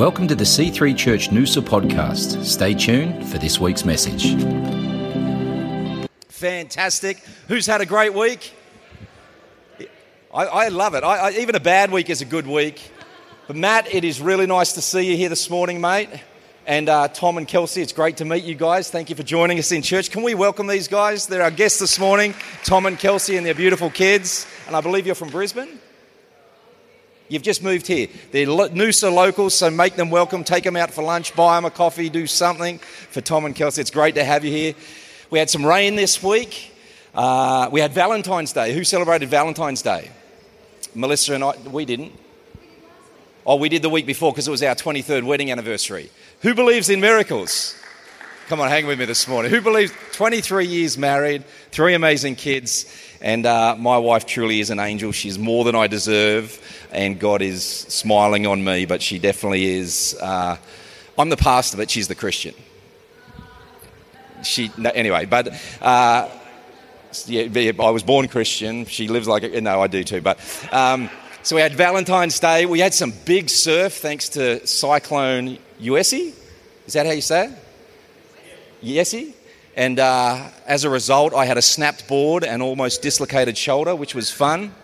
Welcome to the C3 Church Noosa podcast. Stay tuned for this week's message. Fantastic. Who's had a great week? I, I love it. I, I, even a bad week is a good week. But Matt, it is really nice to see you here this morning, mate. And uh, Tom and Kelsey, it's great to meet you guys. Thank you for joining us in church. Can we welcome these guys? They're our guests this morning, Tom and Kelsey, and their beautiful kids. And I believe you're from Brisbane. You've just moved here. They're Noosa locals, so make them welcome. Take them out for lunch, buy them a coffee, do something for Tom and Kelsey. It's great to have you here. We had some rain this week. Uh, we had Valentine's Day. Who celebrated Valentine's Day? Melissa and I, we didn't. Oh, we did the week before because it was our 23rd wedding anniversary. Who believes in miracles? Come on, hang with me this morning. Who believes 23 years married, three amazing kids, and uh, my wife truly is an angel. She's more than I deserve, and God is smiling on me, but she definitely is. Uh, I'm the pastor, but she's the Christian. She, no, anyway, but. Uh, yeah, I was born Christian. She lives like it. No, I do too. But um, so we had Valentine's Day. We had some big surf thanks to Cyclone Uesi. Is that how you say it? Yesi. And uh, as a result, I had a snapped board and almost dislocated shoulder, which was fun.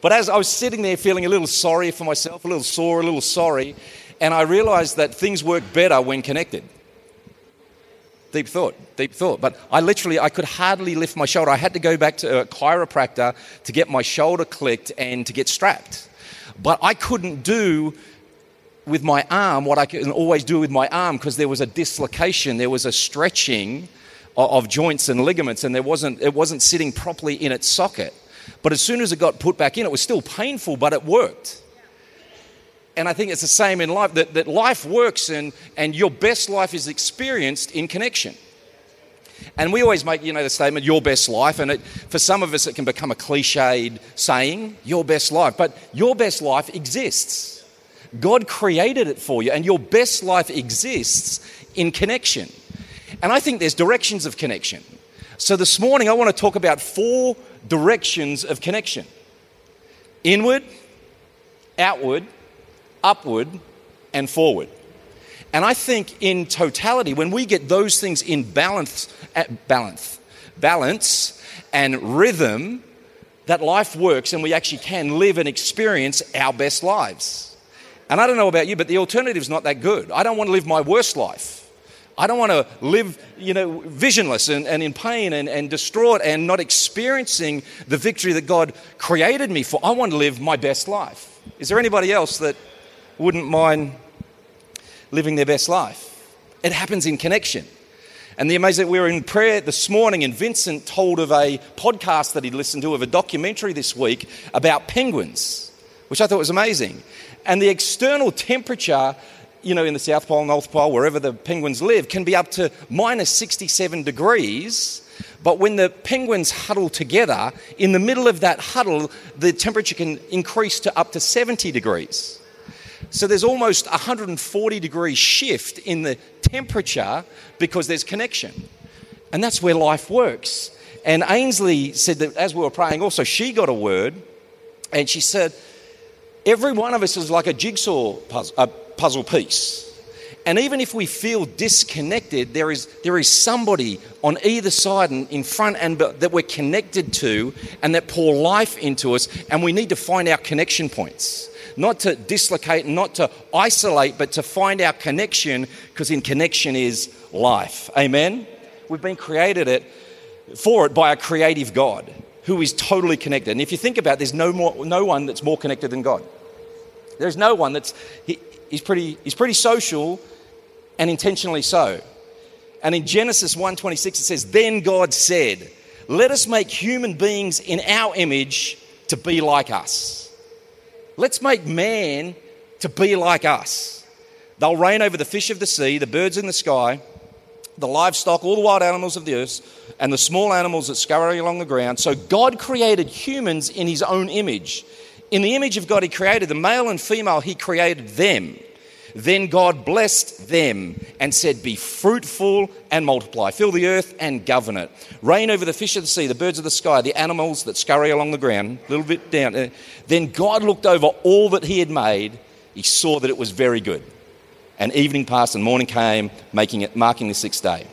But as I was sitting there feeling a little sorry for myself, a little sore, a little sorry, and I realized that things work better when connected. Deep thought, deep thought. But I literally, I could hardly lift my shoulder. I had to go back to a chiropractor to get my shoulder clicked and to get strapped. But I couldn't do with my arm what I can always do with my arm because there was a dislocation, there was a stretching of, of joints and ligaments, and there wasn't, it wasn't sitting properly in its socket. But as soon as it got put back in, it was still painful, but it worked. And I think it's the same in life that, that life works and, and your best life is experienced in connection. And we always make, you know, the statement, your best life. And it, for some of us, it can become a cliched saying, your best life. But your best life exists. God created it for you, and your best life exists in connection. And I think there's directions of connection. So this morning, I want to talk about four directions of connection inward, outward, upward, and forward. And I think in totality, when we get those things in balance, uh, balance, balance and rhythm, that life works and we actually can live and experience our best lives. And I don't know about you, but the alternative is not that good. I don't want to live my worst life. I don't want to live, you know, visionless and, and in pain and, and distraught and not experiencing the victory that God created me for. I want to live my best life. Is there anybody else that wouldn't mind living their best life. It happens in connection. And the amazing, we were in prayer this morning, and Vincent told of a podcast that he'd listened to, of a documentary this week about penguins, which I thought was amazing. And the external temperature, you know, in the South Pole, North Pole, wherever the penguins live, can be up to minus 67 degrees. But when the penguins huddle together, in the middle of that huddle, the temperature can increase to up to 70 degrees. So there's almost 140 degree shift in the temperature because there's connection. And that's where life works. And Ainsley said that as we were praying, also, she got a word and she said, Every one of us is like a jigsaw puzzle, a puzzle piece. And even if we feel disconnected, there is, there is somebody on either side and in front and that we're connected to and that pour life into us, and we need to find our connection points not to dislocate, not to isolate, but to find our connection, because in connection is life. Amen? We've been created it for it by a creative God who is totally connected. And if you think about it, there's no, more, no one that's more connected than God. There's no one that's, he, he's, pretty, he's pretty social and intentionally so. And in Genesis 1:26 it says, "Then God said, let us make human beings in our image to be like us." Let's make man to be like us. They'll reign over the fish of the sea, the birds in the sky, the livestock, all the wild animals of the earth, and the small animals that scurry along the ground. So God created humans in his own image. In the image of God, he created the male and female, he created them. Then God blessed them and said, Be fruitful and multiply, fill the earth and govern it. Reign over the fish of the sea, the birds of the sky, the animals that scurry along the ground, a little bit down. Then God looked over all that He had made, He saw that it was very good. And evening passed and morning came, making it, marking the sixth day.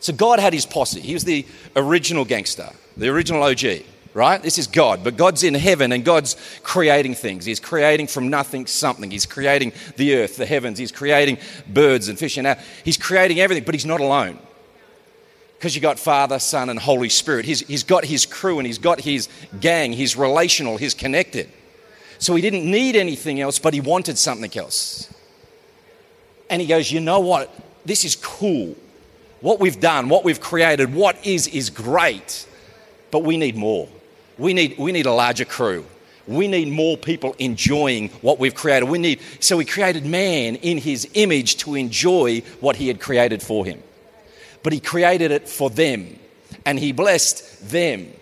So God had his posse. He was the original gangster, the original OG, right? This is God. But God's in heaven and God's creating things. He's creating from nothing something. He's creating the earth, the heavens. He's creating birds and fish. And he's creating everything, but he's not alone. Because you got Father, Son, and Holy Spirit. He's, he's got his crew and he's got his gang. He's relational, he's connected. So he didn't need anything else, but he wanted something else. And he goes, You know what? This is cool. What we've done, what we've created, what is, is great. But we need more. We need, we need a larger crew. We need more people enjoying what we've created. We need, so he created man in his image to enjoy what he had created for him. But he created it for them. And he blessed them,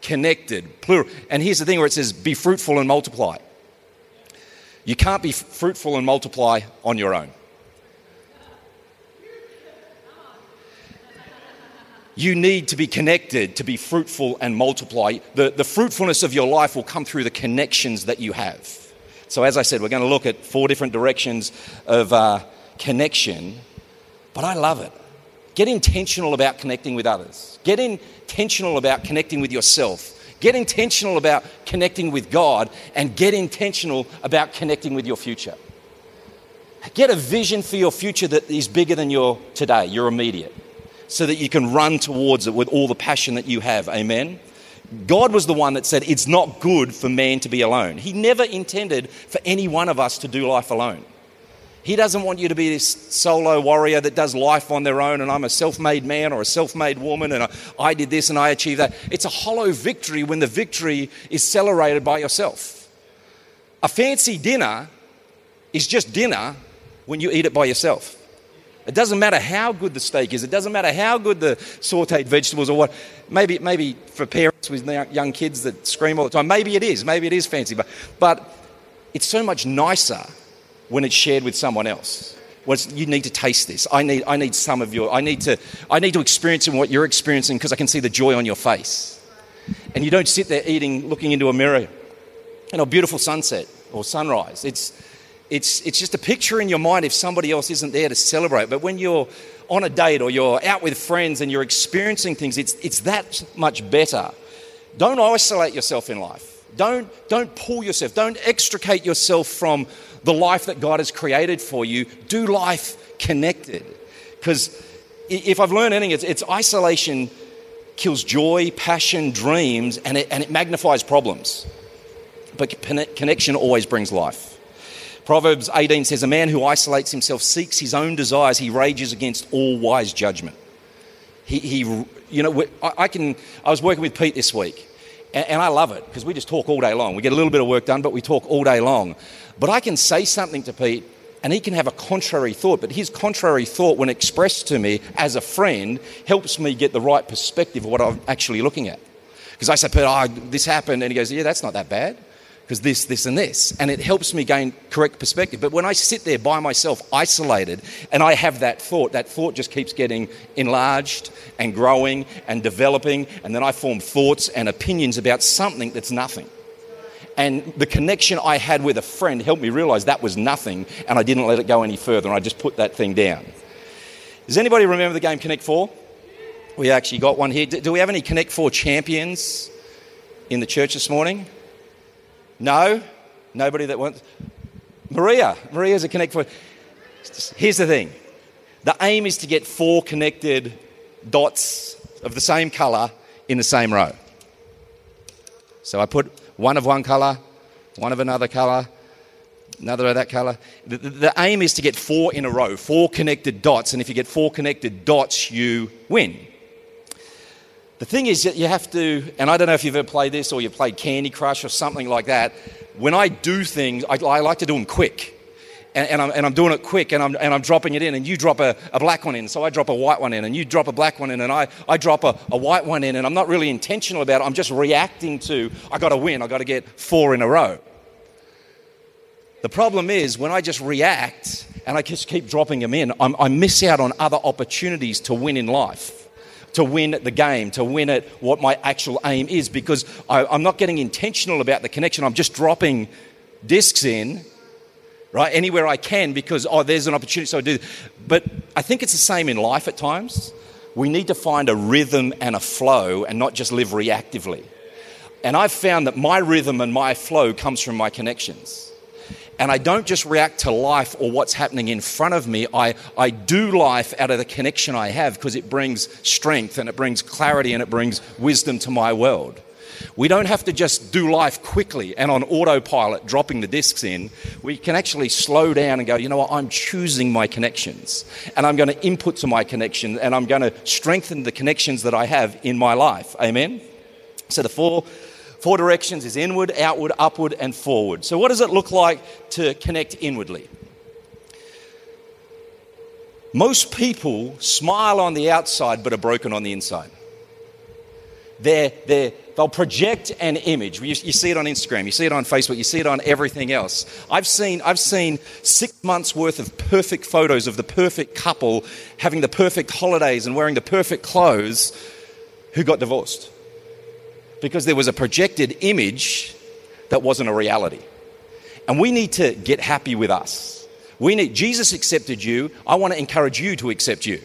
connected, plural. And here's the thing where it says, be fruitful and multiply. You can't be fruitful and multiply on your own. You need to be connected to be fruitful and multiply. The, the fruitfulness of your life will come through the connections that you have. So, as I said, we're going to look at four different directions of uh, connection, but I love it. Get intentional about connecting with others, get intentional about connecting with yourself. Get intentional about connecting with God and get intentional about connecting with your future. Get a vision for your future that is bigger than your today, your immediate so that you can run towards it with all the passion that you have. Amen. God was the one that said it's not good for man to be alone. He never intended for any one of us to do life alone. He doesn't want you to be this solo warrior that does life on their own and I'm a self made man or a self made woman and I did this and I achieved that. It's a hollow victory when the victory is celebrated by yourself. A fancy dinner is just dinner when you eat it by yourself. It doesn't matter how good the steak is. It doesn't matter how good the sauteed vegetables or what. Maybe, maybe for parents with young kids that scream all the time, maybe it is. Maybe it is fancy. But, but it's so much nicer when it's shared with someone else. Well, you need to taste this. I need, I need some of your, I need to, I need to experience what you're experiencing because I can see the joy on your face. And you don't sit there eating, looking into a mirror. You know, beautiful sunset or sunrise. It's, it's, it's just a picture in your mind if somebody else isn't there to celebrate. But when you're on a date or you're out with friends and you're experiencing things, it's, it's that much better. Don't isolate yourself in life. Don't, don't pull yourself, don't extricate yourself from the life that God has created for you. Do life connected. Because if I've learned anything, it's, it's, isolation kills joy, passion, dreams, and it, and it magnifies problems. But connection always brings life. Proverbs 18 says, A man who isolates himself seeks his own desires, he rages against all wise judgment. He, he you know, I, can, I was working with Pete this week, and, I love it because we just talk all day long. We get a little bit of work done, but we talk all day long. But I can say something to Pete, and he can have a contrary thought, but his contrary thought, when expressed to me as a friend, helps me get the right perspective of what I'm actually looking at. Because I say, Pete, oh, this happened, and he goes, Yeah, that's not that bad because this, this, and this. And it helps me gain correct perspective. But when I sit there by myself, isolated, and I have that thought, that thought just keeps getting enlarged and growing and developing. And then I form thoughts and opinions about something that's nothing. And the connection I had with a friend helped me realize that was nothing, and I didn't let it go any further, and I just put that thing down. Does anybody remember the game Connect Four? We actually got one here. Do we have any Connect Four champions in the church this morning? No? Nobody that wants. Maria. Maria's a Connect Four. Here's the thing the aim is to get four connected dots of the same color in the same row. So I put one of one color, one of another color, another of that color. The, the, the, aim is to get four in a row, four connected dots, and if you get four connected dots, you win. The thing is that you have to, and I don't know if you've ever played this or you've played Candy Crush or something like that. When I do things, I, I like to do them quick. And, and, I'm, and, I'm, doing it quick and I'm, and I'm dropping it in, and you drop a, a, black one in, so I drop a white one in, and you drop a black one in, and I, I drop a, a white one in, and I'm not really intentional about it. I'm just reacting to, I got to win, I got to get four in a row. The problem is when I just react and I just keep dropping them in, I'm, I miss out on other opportunities to win in life to win the game, to win at what my actual aim is, because I, am not getting intentional about the connection. I'm just dropping discs in right? Anywhere I can because, oh, there's an opportunity, so I do. But I think it's the same in life at times. We need to find a rhythm and a flow and not just live reactively. And I've found that my rhythm and my flow comes from my connections. And I don't just react to life or what's happening in front of me. I, I do life out of the connection I have because it brings strength and it brings clarity and it brings wisdom to my world. We don't have to just do life quickly and on autopilot, dropping the discs in. We can actually slow down and go, you know what, I'm choosing my connections and I'm going to input to my connection and I'm going to strengthen the connections that I have in my life. Amen? So the four, four directions is inward, outward, upward, and forward. So what does it look like to connect inwardly? Most people smile on the outside but are broken on the inside. They're, they're, they'll project an image. You, you, see it on Instagram, you see it on Facebook, you see it on everything else. I've seen, I've seen six months worth of perfect photos of the perfect couple having the perfect holidays and wearing the perfect clothes who got divorced because there was a projected image that wasn't a reality. And we need to get happy with us. We need, Jesus accepted you. I want to encourage you to accept you.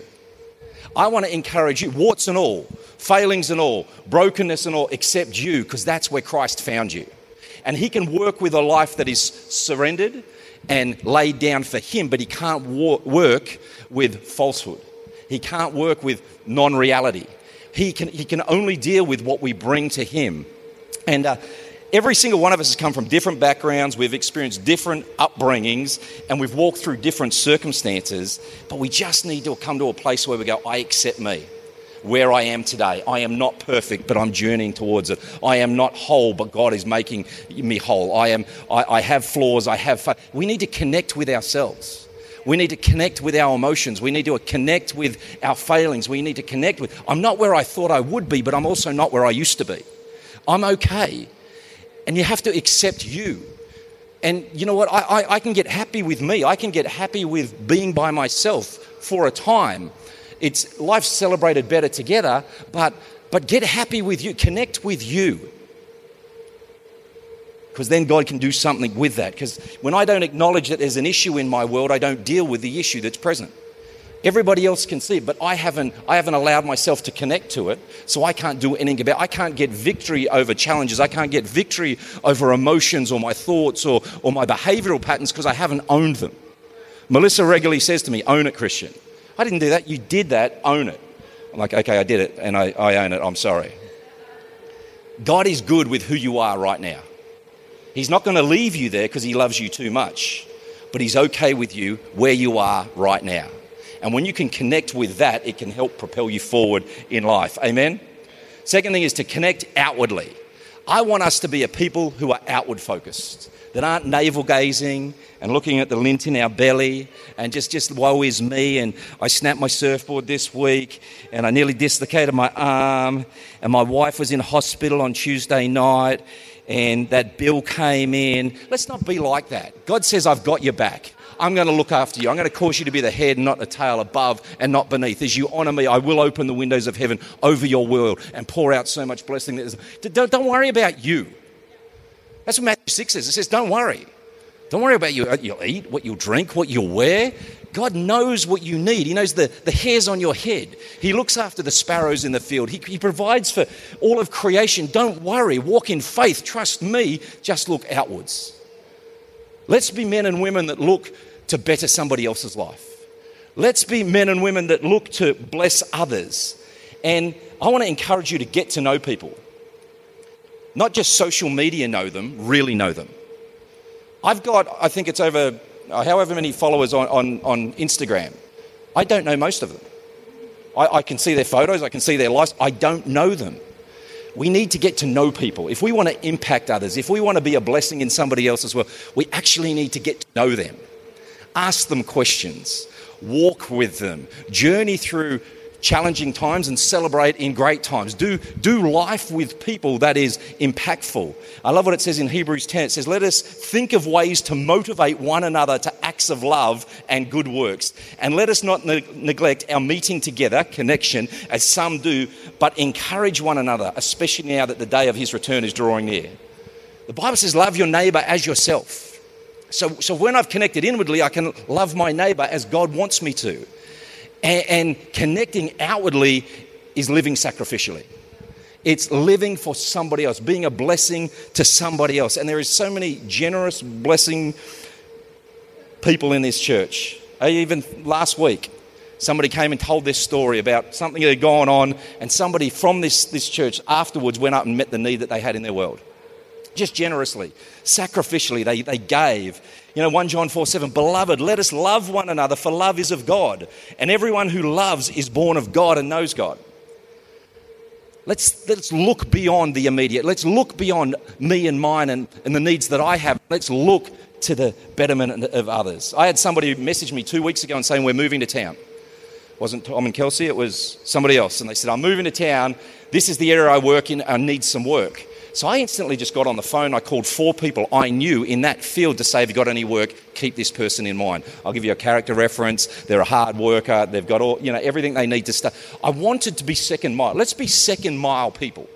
I want to encourage you, warts and all, failings and all, brokenness and all, accept you because that's where Christ found you. And He can work with a life that is surrendered and laid down for Him, but He can't work with falsehood. He can't work with non reality. He can, he can only deal with what we bring to Him. And uh, every single one of us has come from different backgrounds, we've experienced different upbringings, and we've walked through different circumstances, but we just need to come to a place where we go, I accept me where I am today. I am not perfect, but I'm journeying towards it. I am not whole, but God is making me whole. I am. I, I have flaws. I have. We need to connect with ourselves. We need to connect with our emotions. We need to connect with our failings. We need to connect with. I'm not where I thought I would be, but I'm also not where I used to be. I'm okay, and you have to accept you. And you know what? I, I, I can get happy with me. I can get happy with being by myself for a time it's life celebrated better together, but, but get happy with you, connect with you. Because then God can do something with that. Because when I don't acknowledge that there's an issue in my world, I don't deal with the issue that's present. Everybody else can see it, but I haven't, I haven't allowed myself to connect to it, so I can't do anything about it. I can't get victory over challenges. I can't get victory over emotions or my thoughts or, or my behavioral patterns because I haven't owned them. Melissa regularly says to me, Own it, Christian. I didn't do that. You did that. Own it. I'm like, okay, I did it and I, I own it. I'm sorry. God is good with who you are right now. He's not going to leave you there because he loves you too much, but he's okay with you where you are right now. And when you can connect with that, it can help propel you forward in life. Amen? Second thing is to connect outwardly. I want us to be a people who are outward focused that aren't navel gazing and looking at the lint in our belly and just, just woe is me. And I snapped my surfboard this week and I nearly dislocated my arm. And my wife was in hospital on Tuesday night and that bill came in. Let's not be like that. God says, I've got your back. I'm going to look after you. I'm going to cause you to be the head, not the tail, above and not beneath. As you honor me, I will open the windows of heaven over your world and pour out so much blessing. Don't, don't worry about you. That's what Matthew 6 says. It says, Don't worry. Don't worry about what you'll eat, what you'll drink, what you'll wear. God knows what you need. He knows the, the hairs on your head. He looks after the sparrows in the field. He, he provides for all of creation. Don't worry. Walk in faith. Trust me. Just look outwards. Let's be men and women that look to better somebody else's life. Let's be men and women that look to bless others. And I want to encourage you to get to know people. Not just social media know them, really know them. I've got, I think it's over Uh, however many followers on, on, on Instagram. I don't know most of them. I, I can see their photos, I can see their lives. I don't know them. We need to get to know people. If we want to impact others, if we want to be a blessing in somebody else's world, we actually need to get to know them. Ask them questions, walk with them, journey through challenging times and celebrate in great times. Do, do life with people that is impactful. I love what it says in Hebrews 10. It says, Let us think of ways to motivate one another to acts of love and good works. And let us not ne- neglect our meeting together, connection, as some do, but encourage one another, especially now that the day of his return is drawing near. The Bible says, Love your neighbor as yourself. So, so when I've connected inwardly, I can love my neighbor as God wants me to. And, and connecting outwardly is living sacrificially. It's living for somebody else, being a blessing to somebody else. And there is so many generous, blessing people in this church. Uh, even last week, somebody came and told this story about something that had gone on, and somebody from this, this church afterwards went up and met the need that they had in their world just generously, sacrificially, they, they gave. You know, 1 John 4 7, Beloved, let us love one another, for love is of God. And everyone who loves is born of God and knows God. Let's, let's look beyond the immediate. Let's look beyond me and mine and, and the needs that I have. Let's look to the betterment of others. I had somebody message me two weeks ago and saying, We're moving to town. It wasn't Tom and Kelsey, it was somebody else. And they said, I'm moving to town. This is the area I work in. I need some work. So I instantly just got on the phone. I called four people I knew in that field to say, Have you got any work? Keep this person in mind. I'll give you a character reference. They're a hard worker. They've got all, you know, everything they need to start. I wanted to be second mile. Let's be second mile people.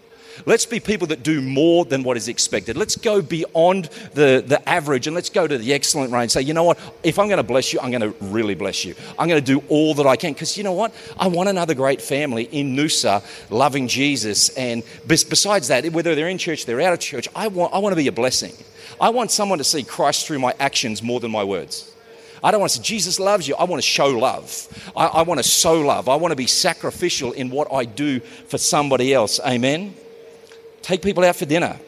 Let's be people that do more than what is expected. Let's go beyond the, the average and let's go to the excellent range. Say, you know what? If I'm going to bless you, I'm going to really bless you. I'm going to do all that I can because you know what? I want another great family in Noosa loving Jesus. And besides that, whether they're in church, they're out of church, I want, I want to be a blessing. I want someone to see Christ through my actions more than my words. I don't want to say, Jesus loves you. I want to show love. I, I want to sow love. I want to be sacrificial in what I do for somebody else. Amen. Take people out for dinner,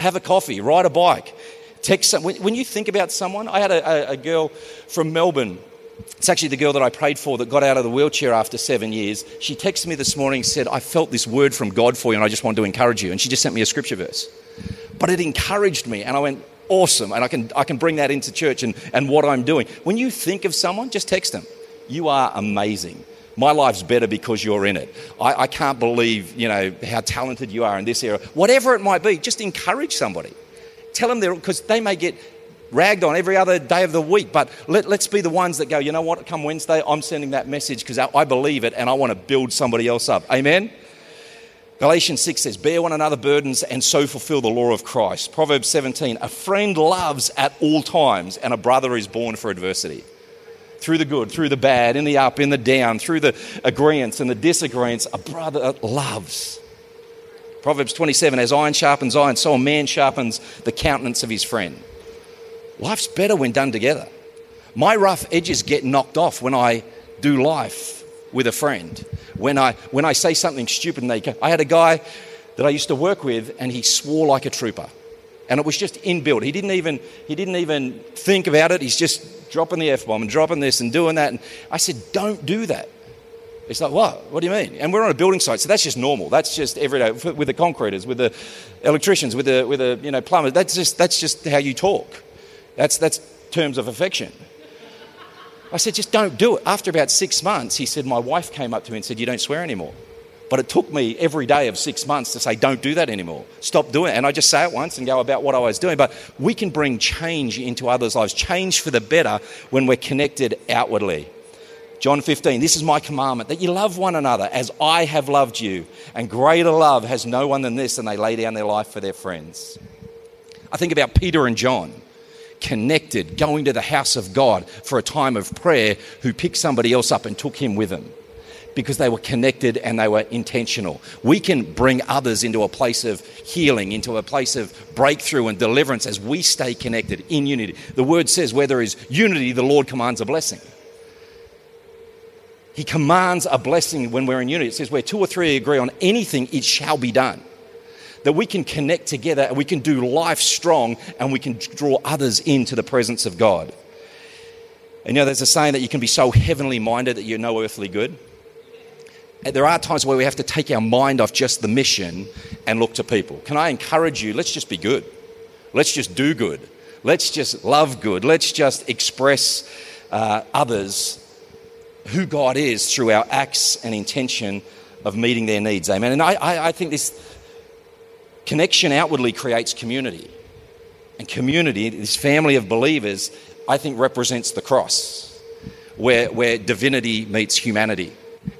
have a coffee, ride a bike, text some. When you think about someone, I had a, a girl from Melbourne it's actually the girl that I prayed for that got out of the wheelchair after seven years. She texted me this morning said, I felt this word from God for you and I just wanted to encourage you. And she just sent me a scripture verse. But it encouraged me and I went, awesome. And I can, I can bring that into church and, and what I'm doing. When you think of someone, just text them. You are amazing my life's better because you're in it. I, I can't believe, you know, how talented you are in this area. Whatever it might be, just encourage somebody. Tell them they're, because they may get ragged on every other day of the week, but let, us be the ones that go, you know what, come Wednesday, I'm sending that message because I, I believe it and I want to build somebody else up. Amen? Galatians 6 says, Bear one another burdens and so fulfill the law of Christ. Proverbs 17, A friend loves at all times, and a brother is born for adversity through the good, through the bad, in the up, in the down, through the agreements and the disagreements, a brother loves. Proverbs 27 As iron sharpens iron, so a man sharpens the countenance of his friend. Life's better when done together. My rough edges get knocked off when I do life with a friend. When I, when I say something stupid and they I had a guy that I used to work with and he swore like a trooper. And it was just inbuilt. He didn't even, he didn't even think about it. He's just dropping the F bomb and dropping this and doing that. And I said, don't do that. It's like, what? What do you mean? And we're on a building site, so that's just normal. That's just every day with the concreters, with the electricians, with the, with the you know, plumbers. That's just, that's just how you talk. That's, that's terms of affection. I said, just don't do it. After about six months, he said, my wife came up to me and said, you don't swear anymore. But it took me every day of six months to say, don't do that anymore. Stop doing it. And I just say it once and go about what I was doing. But we can bring change into others' lives, change for the better when we're connected outwardly. John 15, this is my commandment that you love one another as I have loved you. And greater love has no one than this, and they lay down their life for their friends. I think about Peter and John connected, going to the house of God for a time of prayer, who picked somebody else up and took him with them because they were connected and they were intentional. We can bring others into a place of healing, into a place of breakthrough and deliverance as we stay connected in unity. The word says, where there is unity, the Lord commands a blessing. He commands a blessing when we're in unity. It says, where two or three agree on anything, it shall be done. That we can connect together and we can do life strong and we can draw others into the presence of God. And you know, there's a saying that you can be so heavenly minded that you're no earthly good there are times where we have to take our mind off just the mission and look to people. Can I encourage you? Let's just be good. Let's just do good. Let's just love good. Let's just express uh, others who God is through our acts and intention of meeting their needs. Amen. And I, I, I think this connection outwardly creates community. And community, this family of believers, I think represents the cross, where, where divinity meets humanity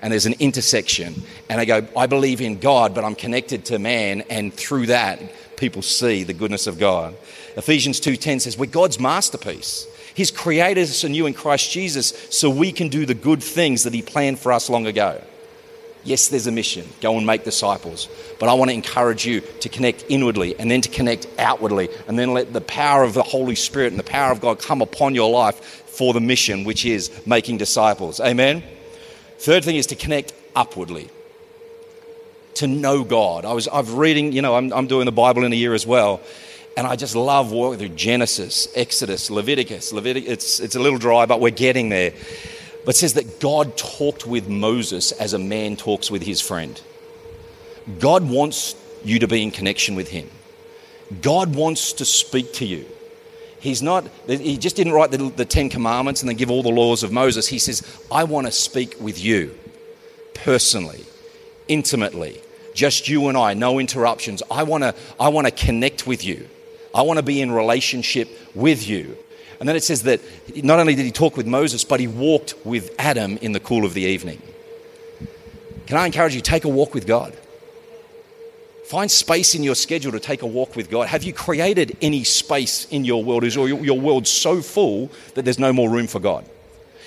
and there's an intersection. And I go, I believe in God, but I'm connected to man, and through that, people see the goodness of God. Ephesians 2:10 says, "We're God's masterpiece. He's created us anew in Christ Jesus so we can do the good things that He planned for us long ago." Yes, there's a mission. Go and make disciples. But I want to encourage you to connect inwardly and then to connect outwardly and then let the power of the Holy Spirit and the power of God come upon your life for the mission, which is making disciples. Amen? Third thing is to connect upwardly. To know God. I was I'm reading, you know, I'm, I'm doing the Bible in a year as well. And I just love walking through Genesis, Exodus, Leviticus. Leviticus it's, it's a little dry, but we're getting there. But it says that God talked with Moses as a man talks with his friend. God wants you to be in connection with him. God wants to speak to you. He's not, he just didn't write the, the Ten Commandments and then give all the laws of Moses. He says, I want to speak with you personally, intimately, just you and I, no interruptions. I want to, I want to connect with you. I want to be in relationship with you. And then it says that not only did he talk with Moses, but he walked with Adam in the cool of the evening. Can I encourage you, take a walk with God? Find space in your schedule to take a walk with God. Have you created any space in your world? Is your world so full that there's no more room for God?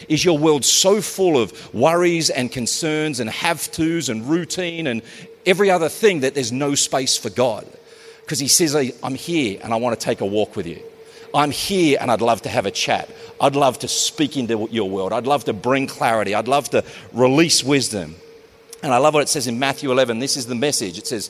Is your world so full of worries and concerns and have tos and routine and every other thing that there's no space for God? Because He says, I'm here and I want to take a walk with you. I'm here and I'd love to have a chat. I'd love to speak into your world. I'd love to bring clarity. I'd love to release wisdom. And I love what it says in Matthew 11. This is the message. It says,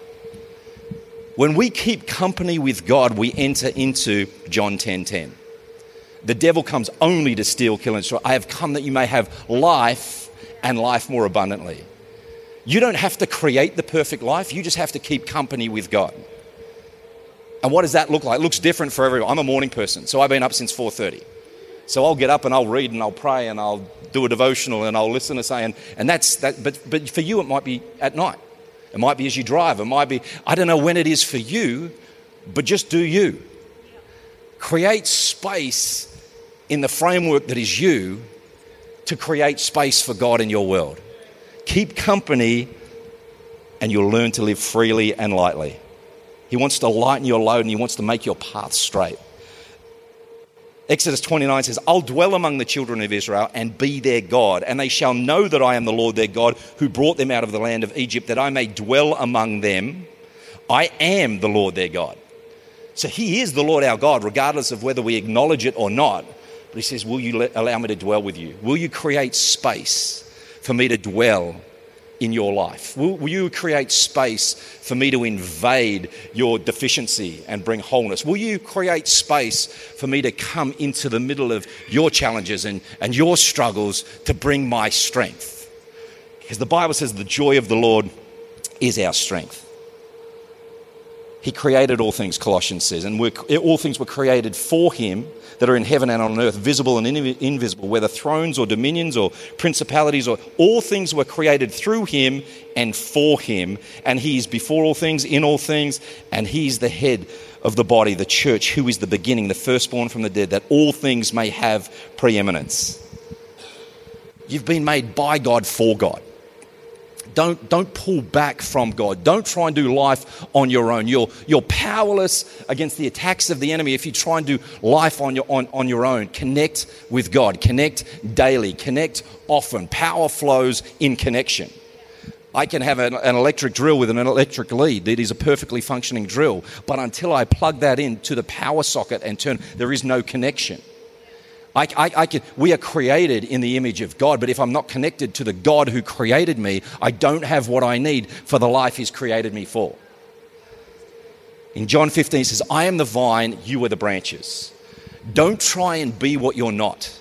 When we keep company with God, we enter into John 10 10. The devil comes only to steal, kill, and destroy. I have come that you may have life and life more abundantly. You don't have to create the perfect life, you just have to keep company with God. And what does that look like? It looks different for everyone. I'm a morning person, so I've been up since 4:30. So I'll get up and I'll read and I'll pray and I'll do a devotional and I'll listen to saying, and that's that. But, but for you, it might be at night. It might be as you drive. It might be, I don't know when it is for you, but just do you. Create space in the framework that is you to create space for God in your world. Keep company and you'll learn to live freely and lightly. He wants to lighten your load and he wants to make your path straight. Exodus 29 says, I'll dwell among the children of Israel and be their God, and they shall know that I am the Lord their God who brought them out of the land of Egypt, that I may dwell among them. I am the Lord their God. So he is the Lord our God, regardless of whether we acknowledge it or not. But he says, Will you let, allow me to dwell with you? Will you create space for me to dwell in your life? Will, will, you create space for me to invade your deficiency and bring wholeness? Will you create space for me to come into the middle of your challenges and, and your struggles to bring my strength? Because the Bible says the joy of the Lord is our strength. He created all things, Colossians says, and all things were created for Him that are in heaven and on earth, visible and invisible, whether thrones or dominions or principalities, or all things were created through Him and for Him. And He is before all things, in all things, and He's the head of the body, the church, who is the beginning, the firstborn from the dead, that all things may have preeminence. You've been made by God for God. Don't, don't pull back from God. Don't try and do life on your own. You're, you're powerless against the attacks of the enemy if you try and do life on your, on, on your own. Connect with God. Connect daily. Connect often. Power flows in connection. I can have an, an, electric drill with an electric lead that is a perfectly functioning drill, but until I plug that into the power socket and turn, there is no connection. I, I, I can, we are created in the image of God, but if I'm not connected to the God who created me, I don't have what I need for the life He's created me for. In John 15, it says, I am the vine, you are the branches. Don't try and be what you're not.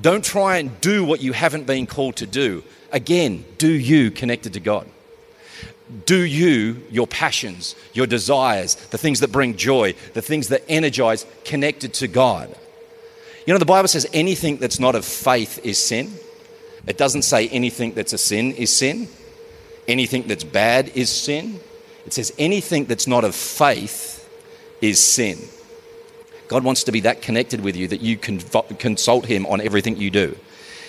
Don't try and do what you haven't been called to do. Again, do you connected to God? Do you, your passions, your desires, the things that bring joy, the things that energize, connected to God? You know, the Bible says anything that's not of faith is sin. It doesn't say anything that's a sin is sin. Anything that's bad is sin. It says anything that's not of faith is sin. God wants to be that connected with you that you can consult Him on everything you do.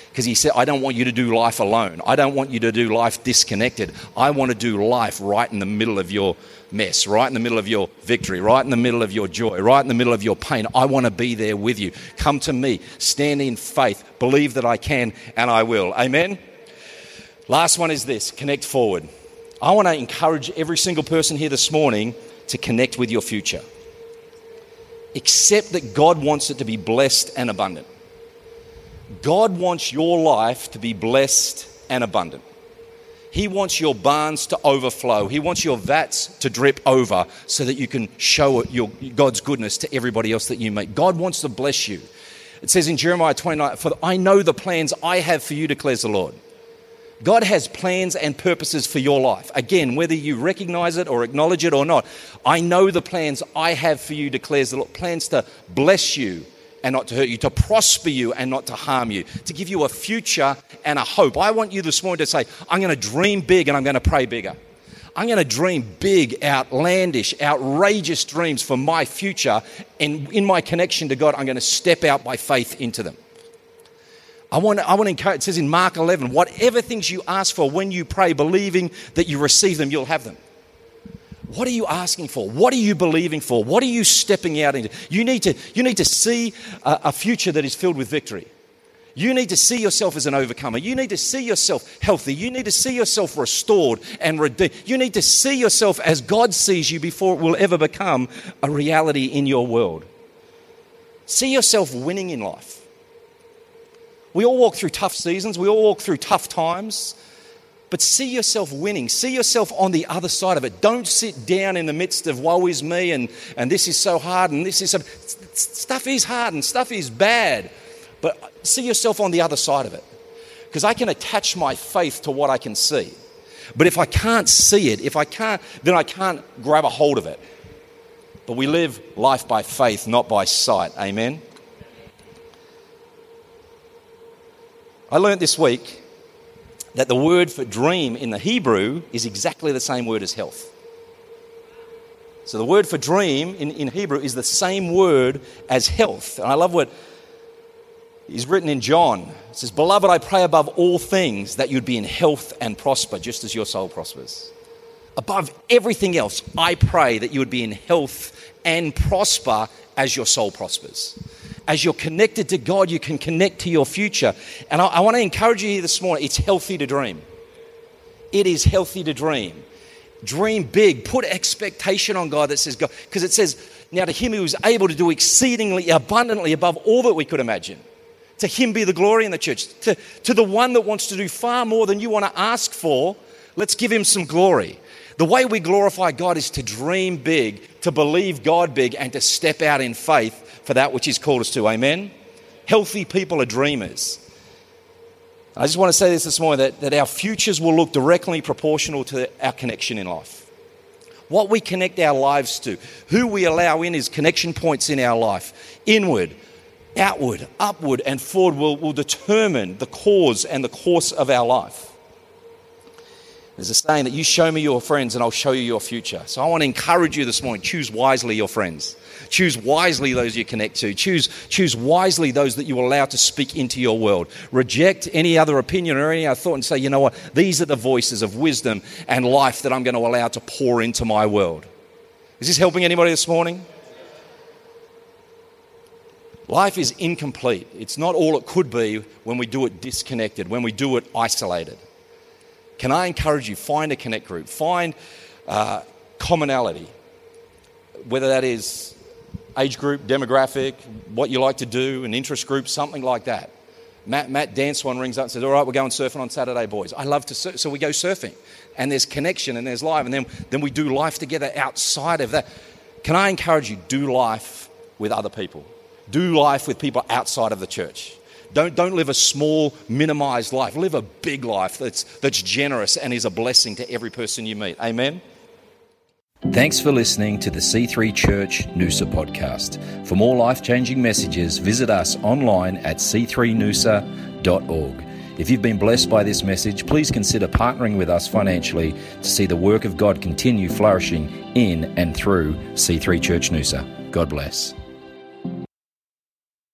Because He said, I don't want you to do life alone. I don't want you to do life disconnected. I want to do life right in the middle of your mess, right in the middle of your victory, right in the middle of your joy, right in the middle of your pain. I want to be there with you. Come to me, stand in faith, believe that I can and I will. Amen. Last one is this connect forward. I want to encourage every single person here this morning to connect with your future. Accept that God wants it to be blessed and abundant. God wants your life to be blessed and abundant. He wants your barns to overflow. He wants your vats to drip over so that you can show your, God's goodness to everybody else that you meet. God wants to bless you. It says in Jeremiah 29, For I know the plans I have for you, declares the Lord. God has plans and purposes for your life. Again, whether you recognize it or acknowledge it or not, I know the plans I have for you, declares the Lord. Plans to bless you and not to hurt you, to prosper you and not to harm you, to give you a future and a hope. I want you this morning to say, I'm going to dream big and I'm going to pray bigger. I'm going to dream big, outlandish, outrageous dreams for my future. And in my connection to God, I'm going to step out by faith into them. I want, I want to encourage, it says in Mark 11, whatever things you ask for when you pray, believing that you receive them, you'll have them. What are you asking for? What are you believing for? What are you stepping out into? You need to, you need to see a, a future that is filled with victory. You need to see yourself as an overcomer. You need to see yourself healthy. You need to see yourself restored and redeemed. You need to see yourself as God sees you before it will ever become a reality in your world. See yourself winning in life. We all walk through tough seasons, we all walk through tough times but see yourself winning. See yourself on the other side of it. Don't sit down in the midst of woe is me and, and this is so hard and this is so. Stuff is hard and stuff is bad. But see yourself on the other side of it. Because I can attach my faith to what I can see. But if I can't see it, if I can't, then I can't grab a hold of it. But we live life by faith, not by sight. Amen. I learned this week that the word for dream in the Hebrew is exactly the same word as health. So the word for dream in, in Hebrew is the same word as health. And I love what is written in John. It says, Beloved, I pray above all things that you'd be in health and prosper, just as your soul prospers. Above everything else, I pray that you would be in health and prosper as your soul prospers as you're connected to God, you can connect to your future. And I, I want to encourage you here this morning it's healthy to dream. It is healthy to dream. Dream big. Put expectation on God that says God. Because it says, now to him who is able to do exceedingly abundantly above all that we could imagine. To him be the glory in the church. To, to the one that wants to do far more than you want to ask for, let's give him some glory. The way we glorify God is to dream big, to believe God big, and to step out in faith for that which He's called us to. Amen? Healthy people are dreamers. I just want to say this this morning that, that our futures will look directly proportional to our connection in life. What we connect our lives to, who we allow in is connection points in our life. Inward, outward, upward, and forward will, will determine the cause and the course of our life. There's a saying that you show me your friends and I'll show you your future. So I want to encourage you this morning choose wisely your friends. Choose wisely those you connect to. Choose, choose wisely those that you allow to speak into your world. Reject any other opinion or any other thought and say, you know what, these are the voices of wisdom and life that I'm going to allow to pour into my world. Is this helping anybody this morning? Life is incomplete. It's not all it could be when we do it disconnected, when we do it isolated. Can I encourage you? Find a connect group, find uh, commonality, whether that is age group, demographic, what you like to do, an interest group, something like that. Matt, Matt Dance one rings up and says, All right, we're going surfing on Saturday, boys. I love to surf. So we go surfing, and there's connection and there's life, and then, then we do life together outside of that. Can I encourage you? Do life with other people, do life with people outside of the church. Don't, don't live a small, minimized life. Live a big life that's, that's generous and is a blessing to every person you meet. Amen? Thanks for listening to the C3 Church Noosa podcast. For more life changing messages, visit us online at c3noosa.org. If you've been blessed by this message, please consider partnering with us financially to see the work of God continue flourishing in and through C3 Church Noosa. God bless.